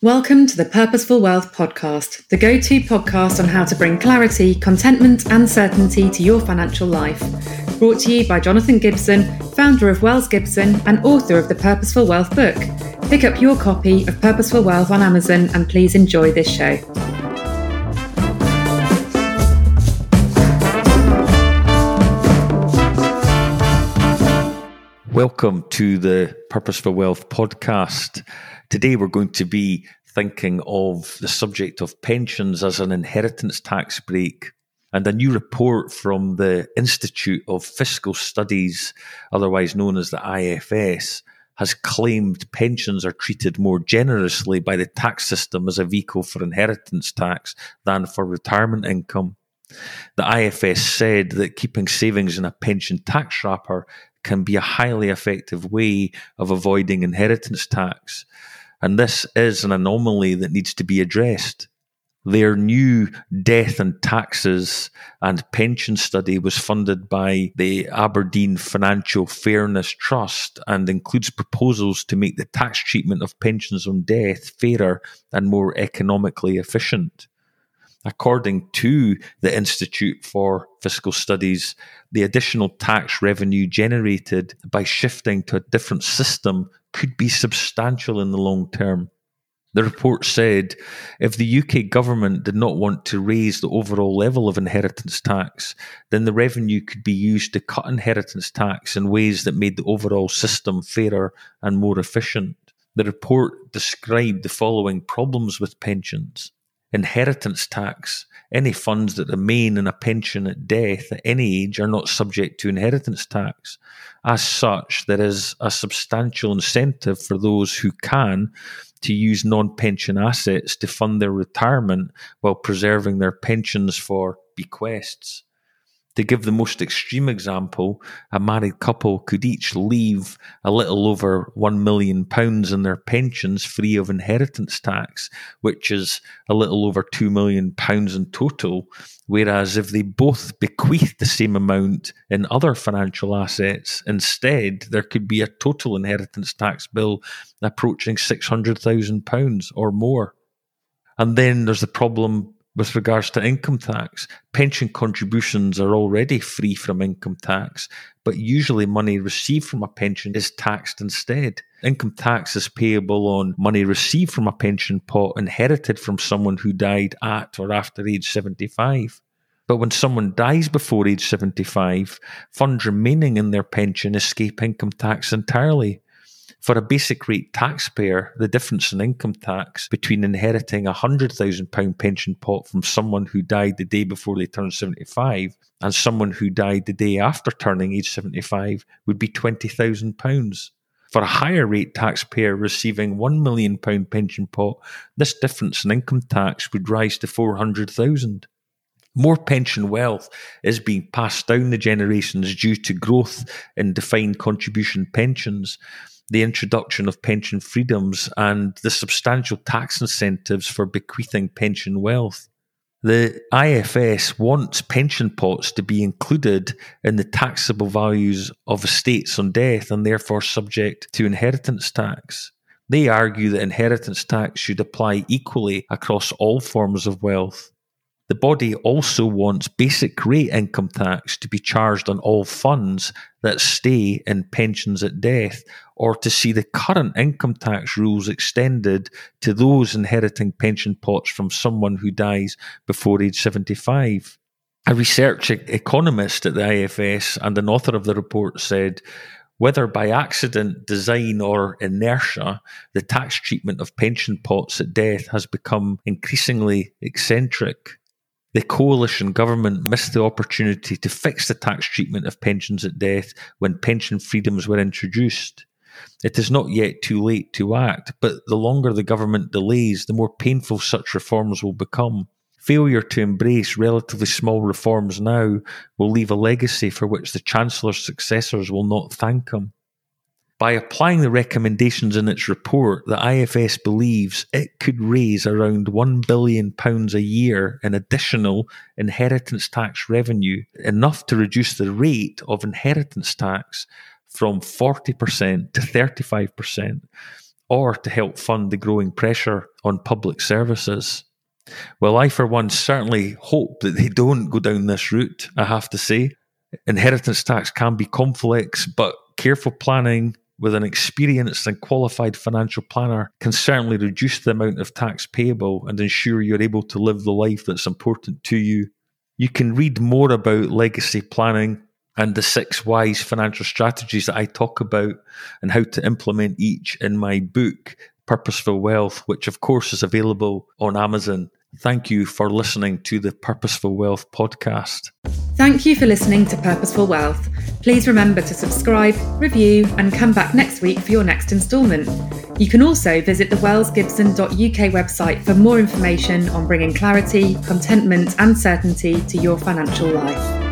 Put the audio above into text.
Welcome to the Purposeful Wealth Podcast, the go to podcast on how to bring clarity, contentment, and certainty to your financial life. Brought to you by Jonathan Gibson, founder of Wells Gibson and author of the Purposeful Wealth book. Pick up your copy of Purposeful Wealth on Amazon and please enjoy this show. Welcome to the Purposeful Wealth podcast. Today we're going to be thinking of the subject of pensions as an inheritance tax break. And a new report from the Institute of Fiscal Studies, otherwise known as the IFS, has claimed pensions are treated more generously by the tax system as a vehicle for inheritance tax than for retirement income. The IFS said that keeping savings in a pension tax wrapper can be a highly effective way of avoiding inheritance tax. And this is an anomaly that needs to be addressed. Their new death and taxes and pension study was funded by the Aberdeen Financial Fairness Trust and includes proposals to make the tax treatment of pensions on death fairer and more economically efficient. According to the Institute for Fiscal Studies, the additional tax revenue generated by shifting to a different system could be substantial in the long term. The report said if the UK government did not want to raise the overall level of inheritance tax, then the revenue could be used to cut inheritance tax in ways that made the overall system fairer and more efficient. The report described the following problems with pensions inheritance tax. Any funds that remain in a pension at death at any age are not subject to inheritance tax. As such, there is a substantial incentive for those who can to use non pension assets to fund their retirement while preserving their pensions for bequests. To give the most extreme example, a married couple could each leave a little over £1 million in their pensions free of inheritance tax, which is a little over £2 million in total. Whereas if they both bequeath the same amount in other financial assets, instead, there could be a total inheritance tax bill approaching £600,000 or more. And then there's the problem with regards to income tax. Pension contributions are already free from income tax, but usually money received from a pension is taxed instead. Income tax is payable on money received from a pension pot inherited from someone who died at or after age 75. But when someone dies before age 75, funds remaining in their pension escape income tax entirely. For a basic rate taxpayer, the difference in income tax between inheriting a £100,000 pension pot from someone who died the day before they turned 75 and someone who died the day after turning age 75 would be £20,000. For a higher rate taxpayer receiving £1 million pension pot, this difference in income tax would rise to 400000 more pension wealth is being passed down the generations due to growth in defined contribution pensions the introduction of pension freedoms and the substantial tax incentives for bequeathing pension wealth. The IFS wants pension pots to be included in the taxable values of estates on death and therefore subject to inheritance tax. They argue that inheritance tax should apply equally across all forms of wealth. The body also wants basic rate income tax to be charged on all funds that stay in pensions at death, or to see the current income tax rules extended to those inheriting pension pots from someone who dies before age 75. A research economist at the IFS and an author of the report said whether by accident, design, or inertia, the tax treatment of pension pots at death has become increasingly eccentric. The coalition government missed the opportunity to fix the tax treatment of pensions at death when pension freedoms were introduced. It is not yet too late to act, but the longer the government delays, the more painful such reforms will become. Failure to embrace relatively small reforms now will leave a legacy for which the Chancellor's successors will not thank him. By applying the recommendations in its report, the IFS believes it could raise around £1 billion a year in additional inheritance tax revenue, enough to reduce the rate of inheritance tax from 40% to 35%. or to help fund the growing pressure on public services. Well, I, for one, certainly hope that they don't go down this route, I have to say. Inheritance tax can be complex, but careful planning with an experienced and qualified financial planner can certainly reduce the amount of tax payable and ensure you're able to live the life that's important to you. You can read more about legacy planning and the six wise financial strategies that I talk about and how to implement each in my book, Purposeful Wealth, which of course is available on Amazon. Thank you for listening to the Purposeful Wealth podcast. Thank you for listening to Purposeful Wealth. Please remember to subscribe, review, and come back next week for your next instalment. You can also visit the wellsgibson.uk website for more information on bringing clarity, contentment, and certainty to your financial life.